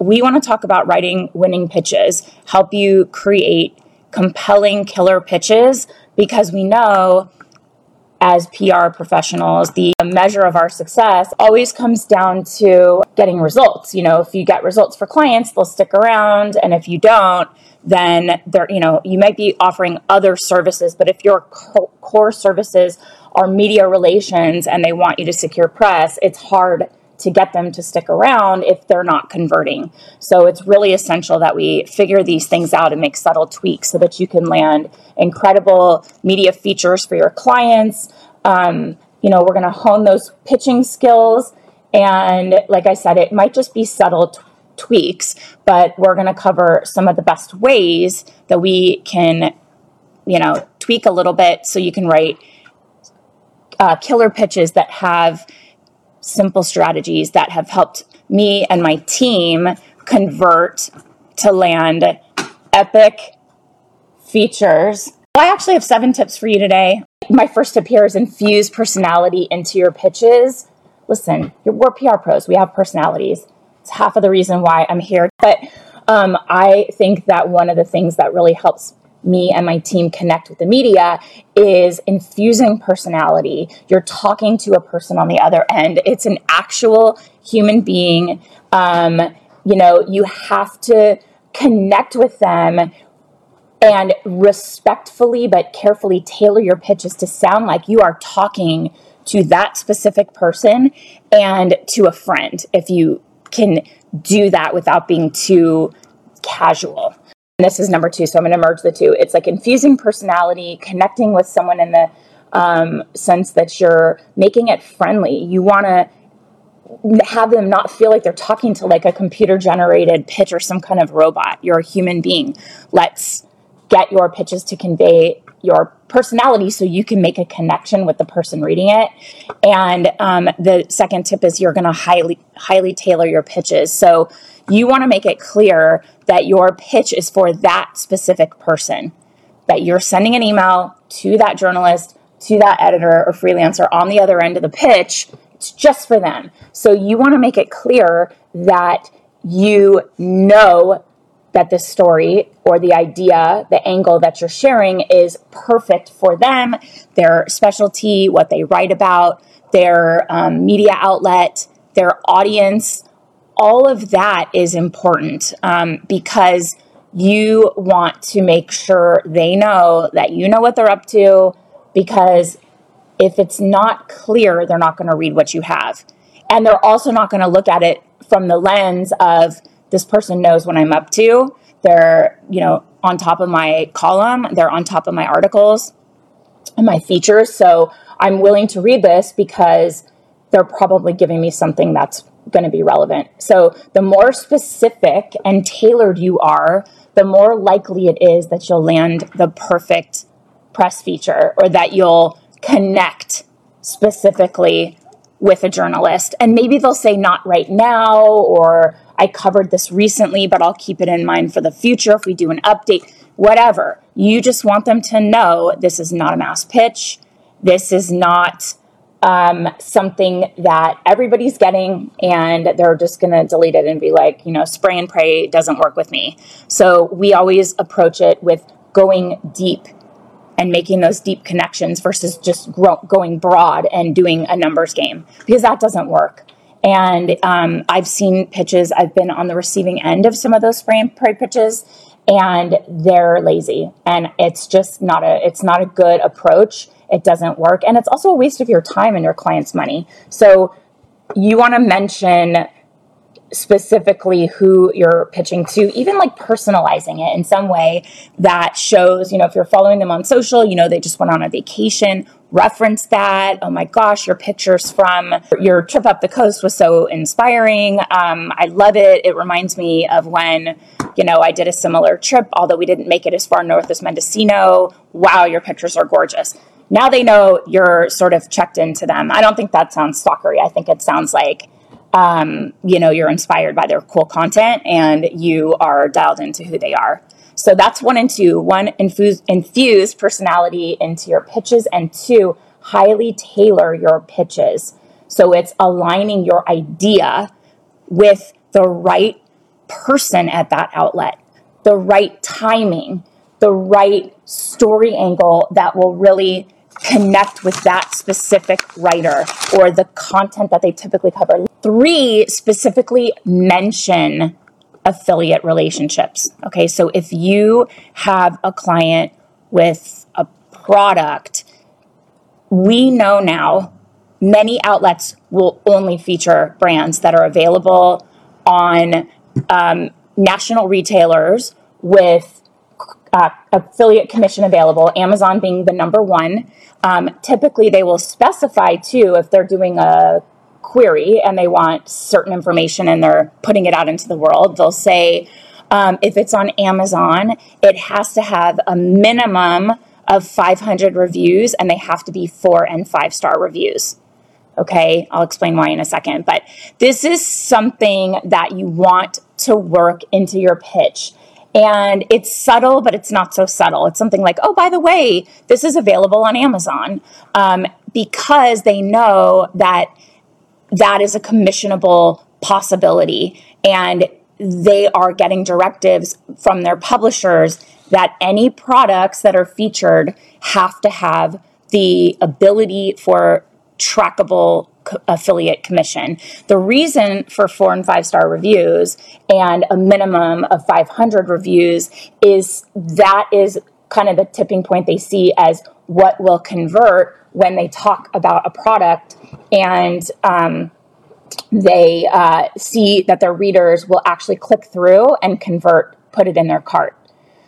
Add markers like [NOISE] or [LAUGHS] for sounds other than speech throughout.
We want to talk about writing winning pitches, help you create compelling killer pitches because we know as PR professionals, the measure of our success always comes down to getting results. You know, if you get results for clients, they'll stick around. And if you don't, then there, you know, you might be offering other services. But if your core services are media relations and they want you to secure press, it's hard to get them to stick around if they're not converting. So it's really essential that we figure these things out and make subtle tweaks so that you can land incredible media features for your clients. Um, you know, we're going to hone those pitching skills. And like I said, it might just be subtle t- tweaks, but we're going to cover some of the best ways that we can, you know, tweak a little bit so you can write uh, killer pitches that have simple strategies that have helped me and my team convert to land epic features. I actually have seven tips for you today. My first tip here is infuse personality into your pitches. Listen, we're PR pros, we have personalities. It's half of the reason why I'm here. But um, I think that one of the things that really helps me and my team connect with the media is infusing personality. You're talking to a person on the other end. It's an actual human being. Um, you know, you have to connect with them and respectfully but carefully tailor your pitches to sound like you are talking to that specific person and to a friend if you can do that without being too casual. And this is number two, so I'm going to merge the two. It's like infusing personality, connecting with someone in the um, sense that you're making it friendly. You want to have them not feel like they're talking to like a computer generated pitch or some kind of robot. You're a human being. Let's get your pitches to convey your personality so you can make a connection with the person reading it. And um, the second tip is you're going to highly highly tailor your pitches. So you want to make it clear that your pitch is for that specific person, that you're sending an email to that journalist, to that editor or freelancer on the other end of the pitch. It's just for them. So you want to make it clear that you know that the story or the idea, the angle that you're sharing is perfect for them, their specialty, what they write about, their um, media outlet, their audience, all of that is important um, because you want to make sure they know that you know what they're up to because if it's not clear, they're not going to read what you have. And they're also not going to look at it from the lens of this person knows what I'm up to. They're, you know, on top of my column, they're on top of my articles and my features. So I'm willing to read this because they're probably giving me something that's going to be relevant. So the more specific and tailored you are, the more likely it is that you'll land the perfect press feature or that you'll connect specifically with a journalist. And maybe they'll say, not right now, or I covered this recently, but I'll keep it in mind for the future if we do an update, whatever. You just want them to know this is not a mass pitch. This is not um, something that everybody's getting and they're just going to delete it and be like, you know, spray and pray doesn't work with me. So we always approach it with going deep and making those deep connections versus just grow, going broad and doing a numbers game because that doesn't work. And um, I've seen pitches, I've been on the receiving end of some of those spray and pray pitches and they're lazy and it's just not a it's not a good approach it doesn't work. And it's also a waste of your time and your client's money. So you want to mention specifically who you're pitching to, even like personalizing it in some way that shows, you know, if you're following them on social, you know, they just went on a vacation, reference that. Oh my gosh, your pictures from your trip up the coast was so inspiring. Um, I love it. It reminds me of when, you know, I did a similar trip, although we didn't make it as far north as Mendocino. Wow, your pictures are gorgeous. Now they know you're sort of checked into them. I don't think that sounds stalkery. I think it sounds like um, you know, you're inspired by their cool content and you are dialed into who they are. So that's one and two. One, infuse, infuse personality into your pitches, and two, highly tailor your pitches. So it's aligning your idea with the right person at that outlet, the right timing, the right story angle that will really connect with that specific writer or the content that they typically cover. Three, specifically mention affiliate relationships. Okay, so if you have a client with a product, we know now many outlets will only feature brands that are available on um, national retailers with uh, affiliate commission available, Amazon being the number one. Um, typically, they will specify too if they're doing a query and they want certain information and they're putting it out into the world, they'll say um, if it's on Amazon, it has to have a minimum of 500 reviews and they have to be four and five star reviews. Okay, I'll explain why in a second. But this is something that you want to work into your pitch. And it's subtle, but it's not so subtle. It's something like, oh, by the way, this is available on Amazon um, because they know that that is a commissionable possibility. And they are getting directives from their publishers that any products that are featured have to have the ability for trackable affiliate commission. The reason for four and five star reviews and a minimum of 500 reviews is that is kind of the tipping point they see as what will convert when they talk about a product and um, they uh, see that their readers will actually click through and convert, put it in their cart.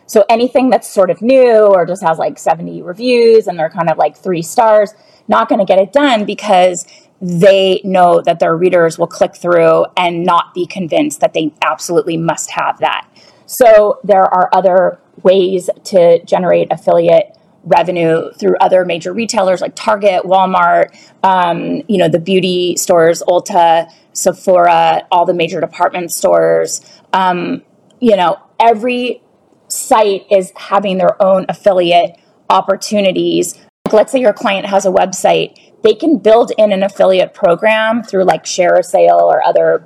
So anything that's sort of new or just has like 70 reviews and they're kind of like three stars, not going to get it done because they know that their readers will click through and not be convinced that they absolutely must have that. So there are other ways to generate affiliate revenue through other major retailers like Target, Walmart, um, you know, the beauty stores, Ulta, Sephora, all the major department stores. Um, you know, every site is having their own affiliate opportunities. Like, let's say your client has a website, they can build in an affiliate program through like share sale or other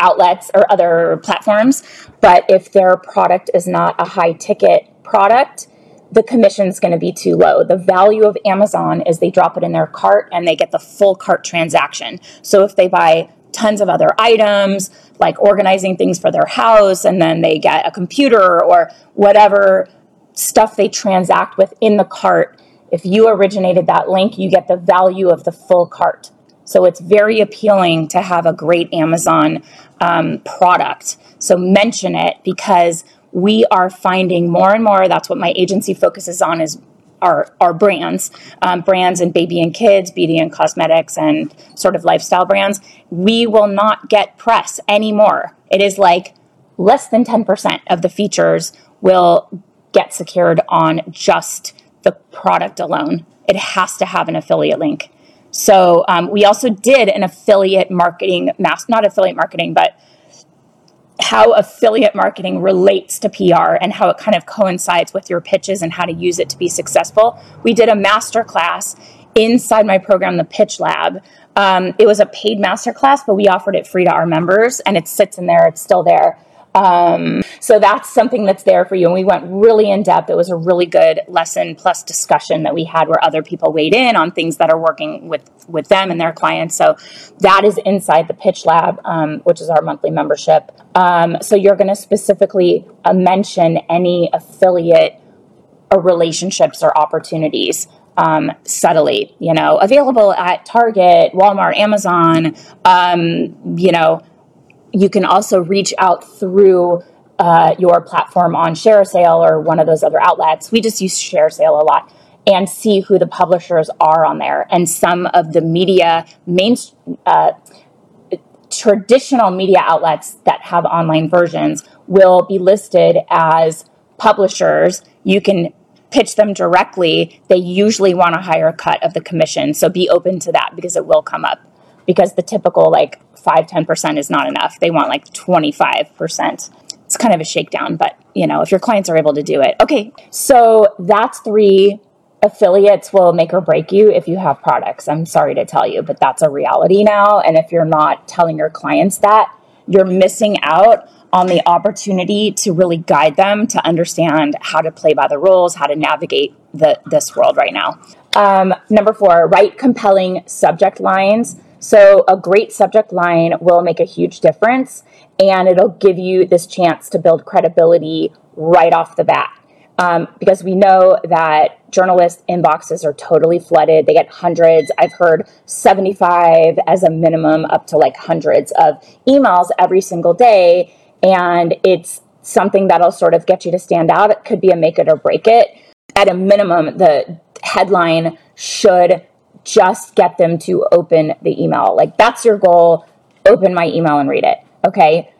outlets or other platforms. But if their product is not a high ticket product, the commission is going to be too low. The value of Amazon is they drop it in their cart and they get the full cart transaction. So if they buy tons of other items, like organizing things for their house, and then they get a computer or whatever stuff they transact with in the cart, if you originated that link, you get the value of the full cart. So it's very appealing to have a great Amazon um, product. So mention it because we are finding more and more that's what my agency focuses on is our, our brands um, brands and baby and kids beauty and cosmetics and sort of lifestyle brands we will not get press anymore it is like less than 10% of the features will get secured on just the product alone it has to have an affiliate link so um, we also did an affiliate marketing mass not affiliate marketing but how affiliate marketing relates to PR and how it kind of coincides with your pitches and how to use it to be successful. We did a master class inside my program, the Pitch Lab. Um, it was a paid master class, but we offered it free to our members, and it sits in there. It's still there. Um, so that's something that's there for you. And we went really in depth. It was a really good lesson plus discussion that we had where other people weighed in on things that are working with, with them and their clients. So that is inside the Pitch Lab, um, which is our monthly membership. Um, so you're going to specifically uh, mention any affiliate or relationships or opportunities. Um, subtly, you know, available at Target, Walmart, Amazon, um, you know, you can also reach out through uh, your platform on ShareASale or one of those other outlets. We just use ShareASale a lot and see who the publishers are on there. And some of the media main uh, traditional media outlets that have online versions will be listed as publishers. You can pitch them directly. They usually want a higher cut of the commission. So be open to that because it will come up. Because the typical like 5 10% is not enough. They want like 25%. It's kind of a shakedown, but you know, if your clients are able to do it. Okay. So that's three affiliates will make or break you if you have products. I'm sorry to tell you, but that's a reality now. And if you're not telling your clients that, you're missing out on the opportunity to really guide them to understand how to play by the rules, how to navigate the, this world right now. Um, number four, write compelling subject lines. So, a great subject line will make a huge difference and it'll give you this chance to build credibility right off the bat um, because we know that journalists' inboxes are totally flooded. They get hundreds. I've heard 75 as a minimum, up to like hundreds of emails every single day. And it's something that'll sort of get you to stand out. It could be a make it or break it. At a minimum, the headline should just get them to open the email. Like that's your goal. Open my email and read it. Okay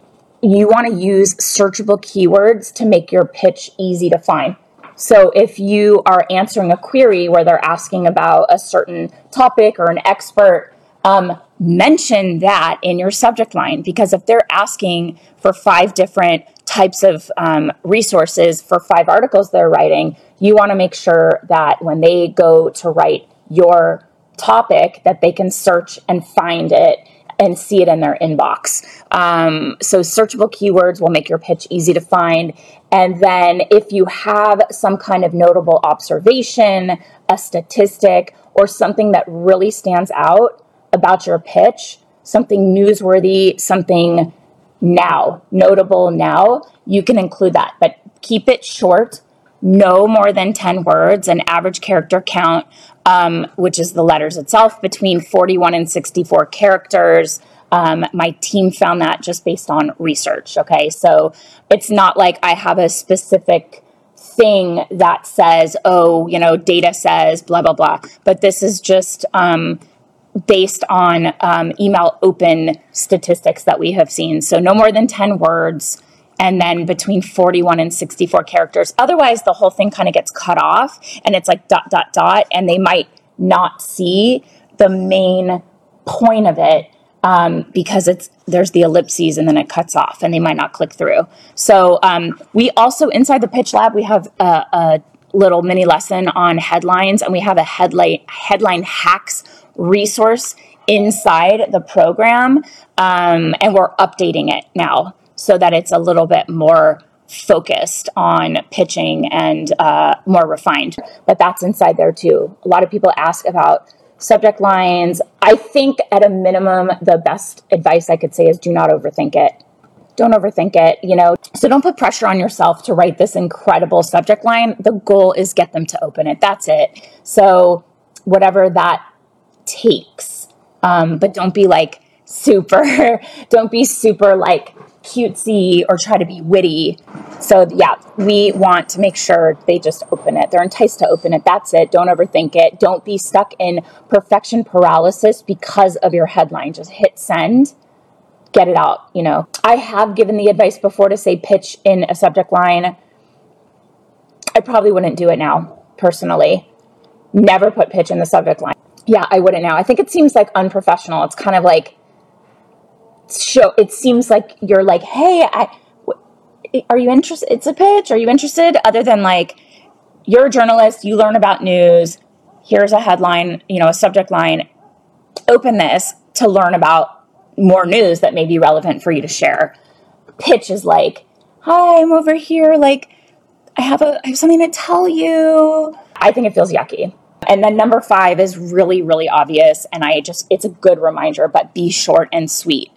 you want to use searchable keywords to make your pitch easy to find. So if you are answering a query where they're asking about a certain topic or an expert, um, mention that in your subject line because if they're asking for five different types of um, resources for five articles they're writing, you want to make sure that when they go to write your topic that they can search and find it and see it in their inbox. Um, so, searchable keywords will make your pitch easy to find. And then, if you have some kind of notable observation, a statistic, or something that really stands out about your pitch, something newsworthy, something now, notable now, you can include that. But keep it short, no more than 10 words, an average character count um, which is the letters itself, between 41 and 64 characters. Um, my team found that just based on research. Okay, so it's not like I have a specific thing that says, oh, you know, data says blah, blah, blah. But this is just um, based on um, email open statistics that we have seen. So no more than 10 words and then between 41 and 64 characters. Otherwise, the whole thing kind of gets cut off and it's like dot, dot, dot, and they might not see the main point of it um, because it's there's the ellipses and then it cuts off and they might not click through. So um, we also inside the pitch lab we have a, a little mini lesson on headlines and we have a headline headline hacks resource inside the program um, and we're updating it now so that it's a little bit more focused on pitching and uh, more refined. But that's inside there too. A lot of people ask about subject lines. I think at a minimum, the best advice I could say is do not overthink it. Don't overthink it, you know. So don't put pressure on yourself to write this incredible subject line. The goal is get them to open it. That's it. So whatever that takes. Um, but don't be like super, [LAUGHS] don't be super like cutesy or try to be witty. So, yeah, we want to make sure they just open it. They're enticed to open it. That's it. Don't overthink it. Don't be stuck in perfection paralysis because of your headline. Just hit send, get it out. You know, I have given the advice before to say pitch in a subject line. I probably wouldn't do it now, personally. Never put pitch in the subject line. Yeah, I wouldn't now. I think it seems like unprofessional. It's kind of like, show it seems like you're like hey I, are you interested it's a pitch are you interested? Other than like you're a journalist you learn about news here's a headline you know a subject line open this to learn about more news that may be relevant for you to share. Pitch is like hi i'm over here like i have a i have something to tell you. I think it feels yucky. And then number five is really really obvious and i just it's a good reminder but be short and sweet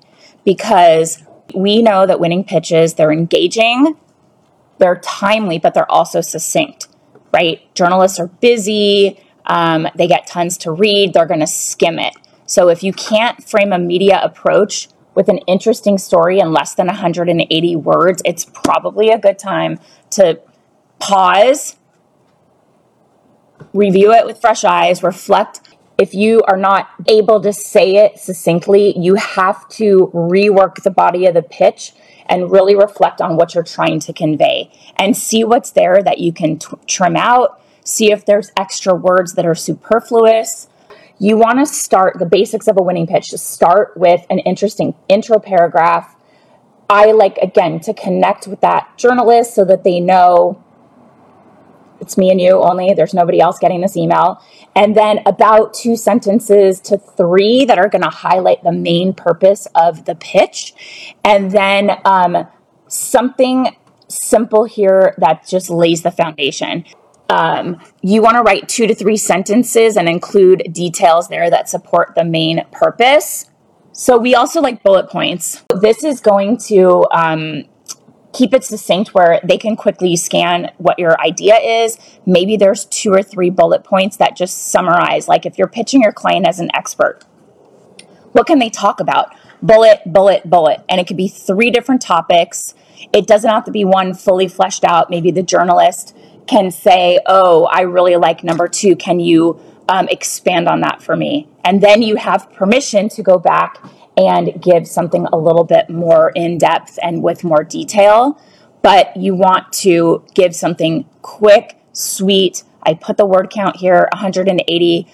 because we know that winning pitches, they're engaging, they're timely, but they're also succinct, right? Journalists are busy, um, they get tons to read, they're going to skim it. So if you can't frame a media approach with an interesting story in less than 180 words, it's probably a good time to pause, review it with fresh eyes, reflect. If you are not able to say it succinctly, you have to rework the body of the pitch and really reflect on what you're trying to convey and see what's there that you can t- trim out, see if there's extra words that are superfluous you want to start the basics of a winning pitch to start with an interesting intro paragraph. I like, again, to connect with that journalist so that they know it's me and you only, there's nobody else getting this email. And then about two sentences to three that are going to highlight the main purpose of the pitch. And then um, something simple here that just lays the foundation. Um, you want to write two to three sentences and include details there that support the main purpose. So we also like bullet points. This is going to um, keep it succinct where they can quickly scan what your idea is. Maybe there's two or three bullet points that just summarize, like if you're pitching your client as an expert, what can they talk about? Bullet, bullet, bullet. And it could be three different topics. It doesn't have to be one fully fleshed out. Maybe the journalist can say, Oh, I really like number two. Can you um, expand on that for me? And then you have permission to go back and give something a little bit more in depth and with more detail. But you want to give something quick, sweet. I put the word count here 180,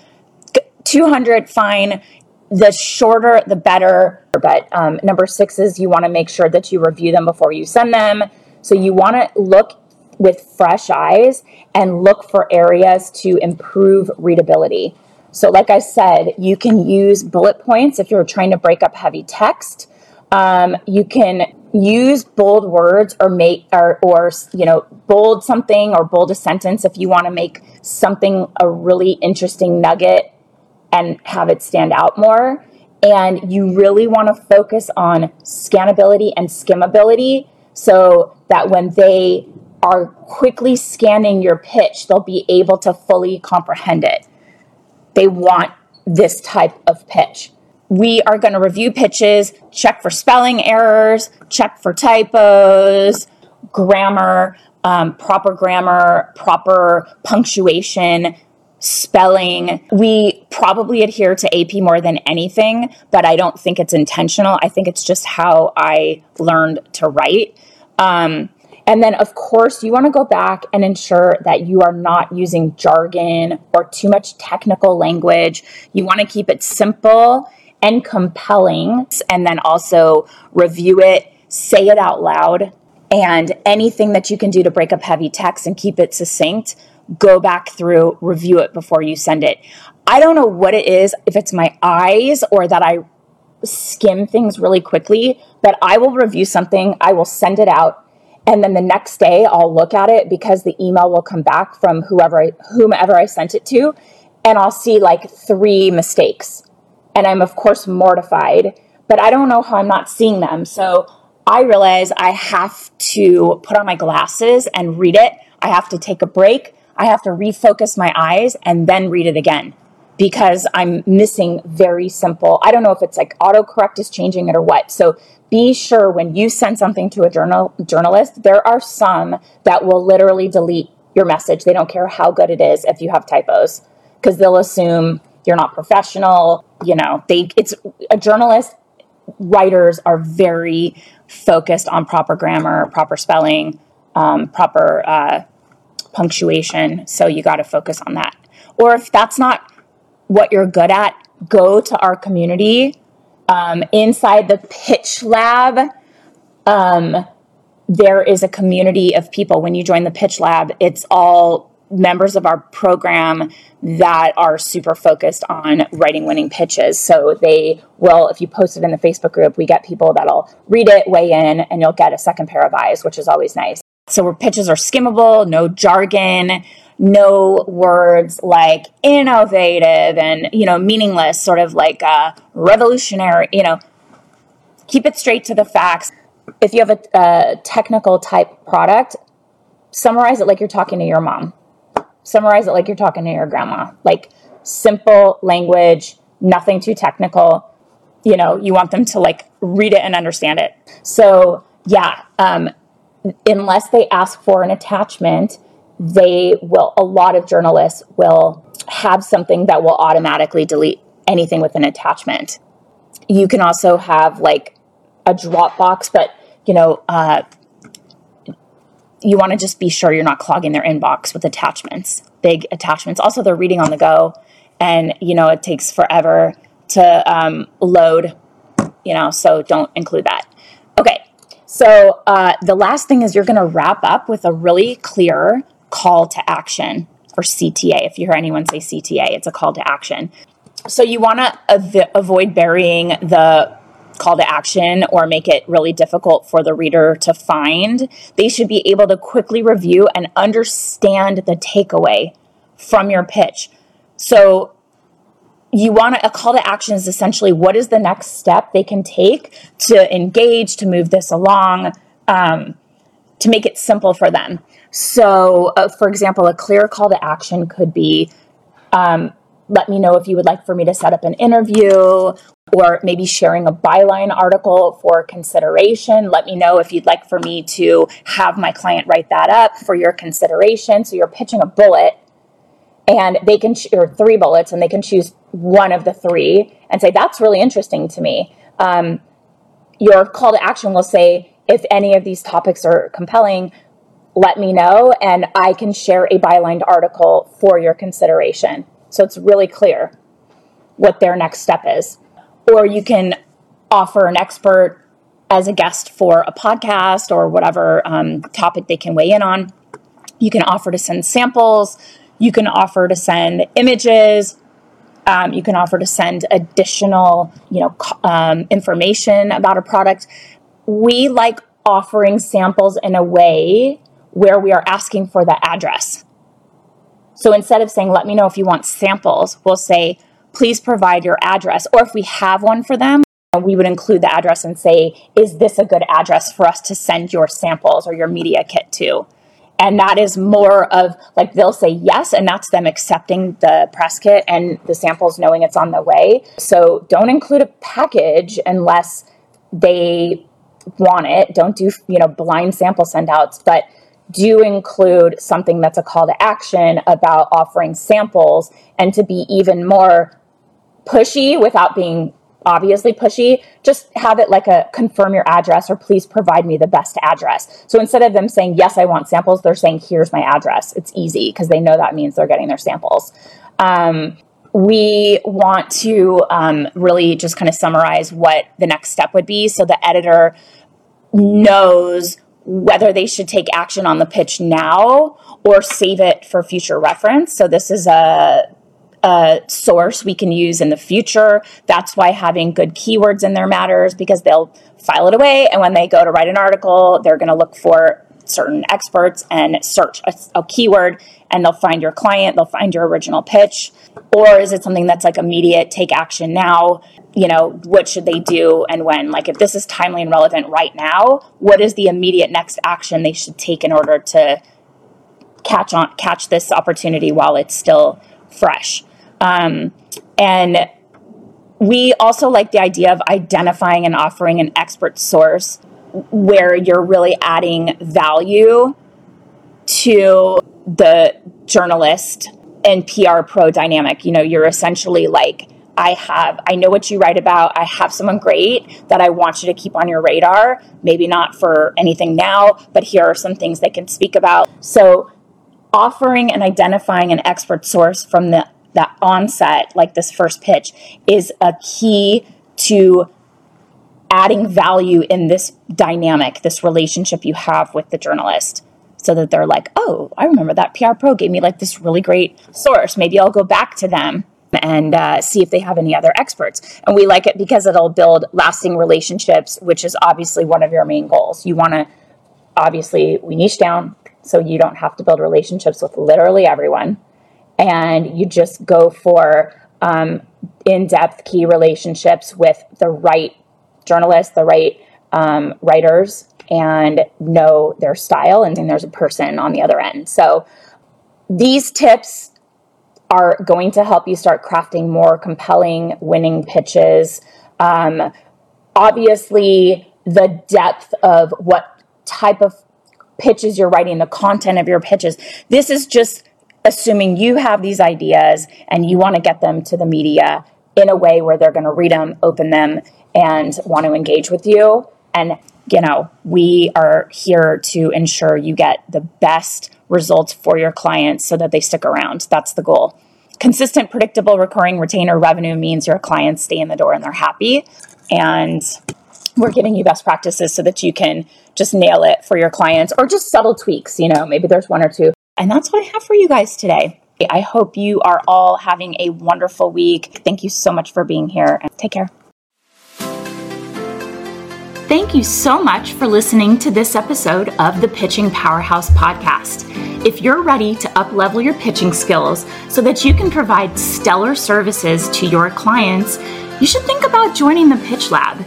200, fine. The shorter, the better. But um, number six is you want to make sure that you review them before you send them. So you want to look with fresh eyes and look for areas to improve readability. So, like I said, you can use bullet points if you're trying to break up heavy text. Um, you can use bold words or make or, or you know bold something or bold a sentence if you want to make something a really interesting nugget and have it stand out more. And you really want to focus on scannability and skimmability so that when they are quickly scanning your pitch, they'll be able to fully comprehend it. They want this type of pitch. We are going to review pitches, check for spelling errors, check for typos, grammar, um, proper grammar, proper punctuation, spelling. We probably adhere to AP more than anything, but I don't think it's intentional. I think it's just how I learned to write. Um, and then, of course, you want to go back and ensure that you are not using jargon or too much technical language. You want to keep it simple and compelling, and then also review it, say it out loud, and anything that you can do to break up heavy text and keep it succinct, go back through, review it before you send it. I don't know what it is, if it's my eyes or that I skim things really quickly, but I will review something, I will send it out and then the next day I'll look at it because the email will come back from whoever I, whomever I sent it to and I'll see like three mistakes. And I'm of course mortified, but I don't know how I'm not seeing them. So I realize I have to put on my glasses and read it. I have to take a break. I have to refocus my eyes and then read it again because I'm missing very simple. I don't know if it's like autocorrect is changing it or what. So be sure when you send something to a journal journalist, there are some that will literally delete your message. They don't care how good it is if you have typos because they'll assume you're not professional. You know, they it's a journalist. Writers are very focused on proper grammar, proper spelling, um, proper uh, punctuation. So you got to focus on that. Or if that's not what you're good at, go to our community um, inside the pitch lab, um, there is a community of people. When you join the pitch lab, it's all members of our program that are super focused on writing winning pitches. So they will, if you post it in the Facebook group, we get people that'll read it, weigh in, and you'll get a second pair of eyes, which is always nice. So where pitches are skimmable, no jargon no words like innovative and you know meaningless sort of like uh, revolutionary you know. Keep it straight to the facts. If you have a, a technical type product summarize it like you're talking to your mom. Summarize it like you're talking to your grandma. Like simple language nothing too technical. You know, you want them to like read it and understand it. So, yeah, um, unless they ask for an attachment, they will, a lot of journalists will have something that will automatically delete anything with an attachment. You can also have like a Dropbox, but you know, uh, you want to just be sure you're not clogging their inbox with attachments, big attachments. Also, they're reading on the go, and you know it takes forever to um, load. You know, so don't include that. Okay, so uh, the last thing is you're going to wrap up with a really clear call to action or CTA. If you hear anyone say CTA, it's a call to action. So you want to av- avoid burying the call to action or make it really difficult for the reader to find. They should be able to quickly review and understand the takeaway from your pitch. So you want a call to action is essentially what is the next step they can take to engage, to move this along, um, to make it simple for them. So, uh, for example, a clear call to action could be um, let me know if you would like for me to set up an interview or maybe sharing a byline article for consideration. Let me know if you'd like for me to have my client write that up for your consideration. So you're pitching a bullet and they can, or three bullets, and they can choose one of the three and say, that's really interesting to me. Um, your call to action will say, if any of these topics are compelling, let me know and I can share a bylined article for your consideration. So it's really clear what their next step is. Or you can offer an expert as a guest for a podcast or whatever um, topic they can weigh in on. You can offer to send samples. You can offer to send images. Um, you can offer to send additional, you know, um, information about a product. We like offering samples in a way where we are asking for the address. So instead of saying, let me know if you want samples, we'll say, please provide your address. Or if we have one for them, we would include the address and say, is this a good address for us to send your samples or your media kit to? And that is more of like they'll say yes, and that's them accepting the press kit and the samples knowing it's on the way. So don't include a package unless they want it. Don't do, you know, blind sample send outs, but do include something that's a call to action about offering samples and to be even more pushy without being obviously pushy just have it like a confirm your address or please provide me the best address. So instead of them saying yes i want samples they're saying here's my address. It's easy because they know that means they're getting their samples. Um, we want to um, really just kind of summarize what the next step would be so the editor knows whether they should take action on the pitch now or save it for future reference. So this is a, a source we can use in the future. That's why having good keywords in there matters because they'll file it away. And when they go to write an article, they're going to look for certain experts and search a, a, keyword and they'll find your client, they'll find your original pitch. Or is it something that's like immediate, take action now? You know, what should they do and when? Like, if this is timely and relevant right now, what is the immediate next action they should take in order to catch on catch this opportunity while it's still fresh? Um, and we also like the idea of identifying and offering an expert source where you're really adding value to the journalist and PR pro dynamic. You know, you're essentially like I have, I know what you write about. I have someone great that I want you to keep on your radar. Maybe not for anything now, but here are some things they can speak about. So, offering and identifying an expert source from the onset, like this first pitch, is a key to adding value in this dynamic, this relationship you have with the journalist so that they're like, oh, I remember that PR pro gave me like this really great source. Maybe I'll go back to them and uh, see if they have any other experts. And we like it because it'll build lasting relationships, which is obviously one of your main goals. You want to, obviously, we niche down so you don't have to build relationships with literally everyone. And you just go for um, in depth key relationships with the right journalists, the right um, writers, and know their style. And then there's a person on the other end. So these tips are going to help you start crafting more compelling winning pitches Um, obviously, the depth of what type of pitches you're writing, the content of your pitches. This is just assuming you have these ideas and you want to get them to the media in a way where they're going to read them, open them, and want to engage with you. And, you know, we are here to ensure you get the best results for your clients so that they stick around. That's the goal. Consistent, predictable, recurring retainer revenue means your clients stay in the door and they're happy. And we're giving you best practices so that you can just nail it for your clients or just subtle tweaks. You know, maybe there's one or two. And that's what I have for you guys today. I hope you are all having a wonderful week. Thank you so much for being here and take care. Thank you so much for listening to this episode of the Pitching Powerhouse podcast. If you're ready to uplevel your pitching skills so that you can provide stellar services to your clients, you should think about joining the Pitch Lab.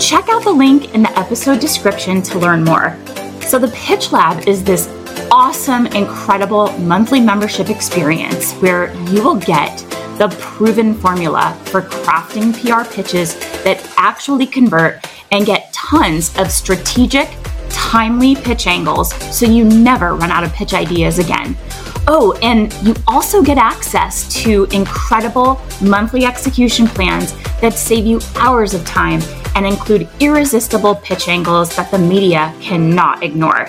Check out the link in the episode description to learn more. So, the Pitch Lab is this awesome, incredible monthly membership experience where you will get the proven formula for crafting PR pitches that actually convert and get tons of strategic, timely pitch angles so you never run out of pitch ideas again. Oh, and you also get access to incredible monthly execution plans that save you hours of time and include irresistible pitch angles that the media cannot ignore.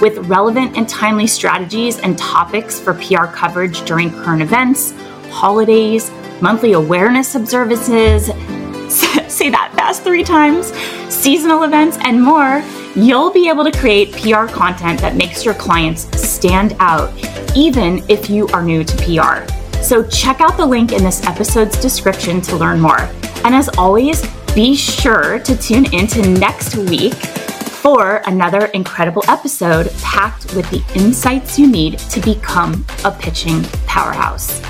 With relevant and timely strategies and topics for PR coverage during current events, holidays, monthly awareness observances, [LAUGHS] say that fast three times, seasonal events, and more, you'll be able to create PR content that makes your clients stand out, even if you are new to PR. So check out the link in this episode's description to learn more. And as always, be sure to tune in to next week for another incredible episode packed with the insights you need to become a pitching powerhouse.